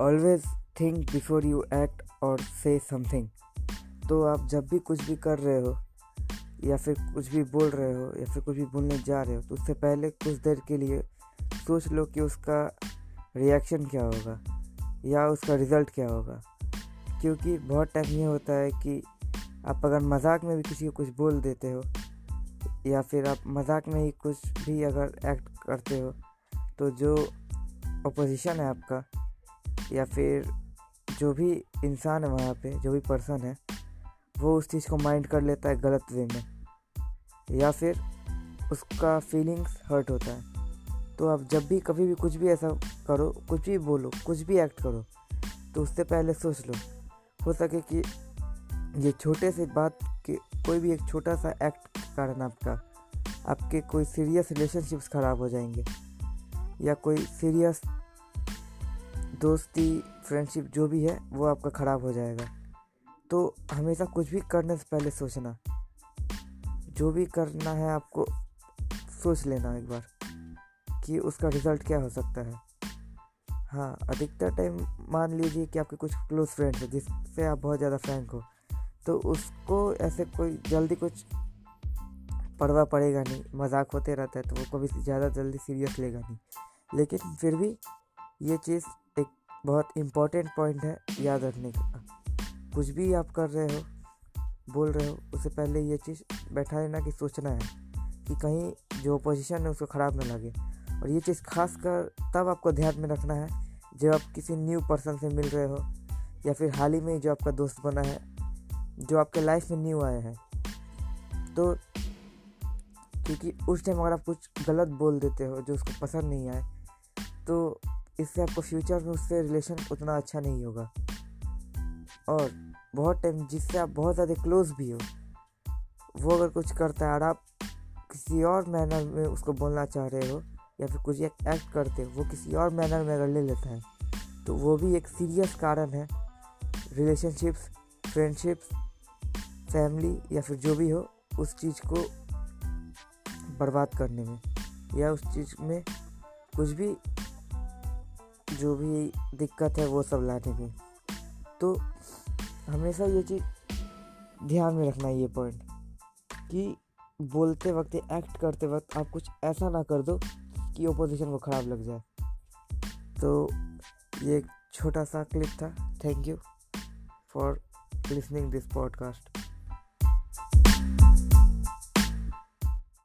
Always think before you act और से something तो आप जब भी कुछ भी कर रहे हो, या फिर कुछ भी बोल रहे हो, या फिर कुछ भी बोलने जा रहे हो तो उससे पहले कुछ देर के लिए सोच लो कि उसका रिएक्शन क्या होगा, या उसका रिज़ल्ट क्या होगा। क्योंकि बहुत टाइम ये होता है कि आप अगर मज़ाक में भी किसी को कुछ बोल देते हो, या फिर आप मज़ाक में ही कुछ भी अगर एक्ट करते हो तो जो अपोजिशन है आपका या फिर जो भी इंसान है वहाँ पे, जो भी पर्सन है, वो उस चीज़ को माइंड कर लेता है गलत वे में। या फिर उसका फीलिंग्स हर्ट होता है। तो आप जब भी कभी भी कुछ भी ऐसा करो, कुछ भी बोलो, कुछ भी एक्ट करो तो उससे पहले सोच लो। हो सके कि ये छोटे से बात के कोई भी एक छोटा सा एक्ट कारण आपका, आपके कोई सीरियस रिलेशनशिप्स ख़राब हो जाएँगे। या कोई सीरियस दोस्ती फ्रेंडशिप जो भी है, वो आपका ख़राब हो जाएगा। तो हमेशा कुछ भी करने से पहले सोचना। जो भी करना है आपको सोच लेना एक बार कि उसका रिज़ल्ट क्या हो सकता है। हाँ अधिकतर टाइम मान लीजिए कि आपके कुछ क्लोज फ्रेंड्स हैं, जिससे आप बहुत ज़्यादा फ्रैंक हो तो उसको ऐसे कोई जल्दी कुछ पड़वा पड़ेगा नहीं, मज़ाक होते रहता है तो वो कभी ज़्यादा जल्दी सीरियस लेगा नहीं। लेकिन फिर भी ये चीज़ बहुत इम्पोर्टेंट पॉइंट है याद रखने का। कुछ भी आप कर रहे हो, बोल रहे हो, उससे पहले ये चीज़ बैठा लेना कि सोचना है कि कहीं जो पोजीशन है उसको ख़राब ना लगे। और ये चीज़ खास कर तब आपको ध्यान में रखना है जब आप किसी न्यू पर्सन से मिल रहे हो या फिर हाल ही में जो आपका दोस्त बना है, जो आपके लाइफ में न्यू आए हैं। तो क्योंकि उस टाइम अगर आप कुछ गलत बोल देते हो जो उसको पसंद नहीं आए तो इससे आपको फ्यूचर में उससे रिलेशन उतना अच्छा नहीं होगा। और बहुत टाइम जिससे आप बहुत ज़्यादा क्लोज भी हो, वो अगर कुछ करता है और आप किसी और मैनर में उसको बोलना चाह रहे हो या फिर कुछ एक एक्ट करते हो, वो किसी और मैनर में अगर ले लेता है तो वो भी एक सीरियस कारण है। रिलेशनशिप्स फ्रेंडशिप्स फैमिली या फिर जो भी हो, उस चीज़ को बर्बाद करने में या उस चीज़ में कुछ भी जो भी दिक्कत है, वो सब लाने में तो हमेशा ये चीज़ ध्यान में रखना ये पॉइंट कि बोलते वक्त एक्ट करते वक्त आप कुछ ऐसा ना कर दो कि ओपोजिशन को ख़राब लग जाए। तो ये एक छोटा सा क्लिप था। Thank you for listening this podcast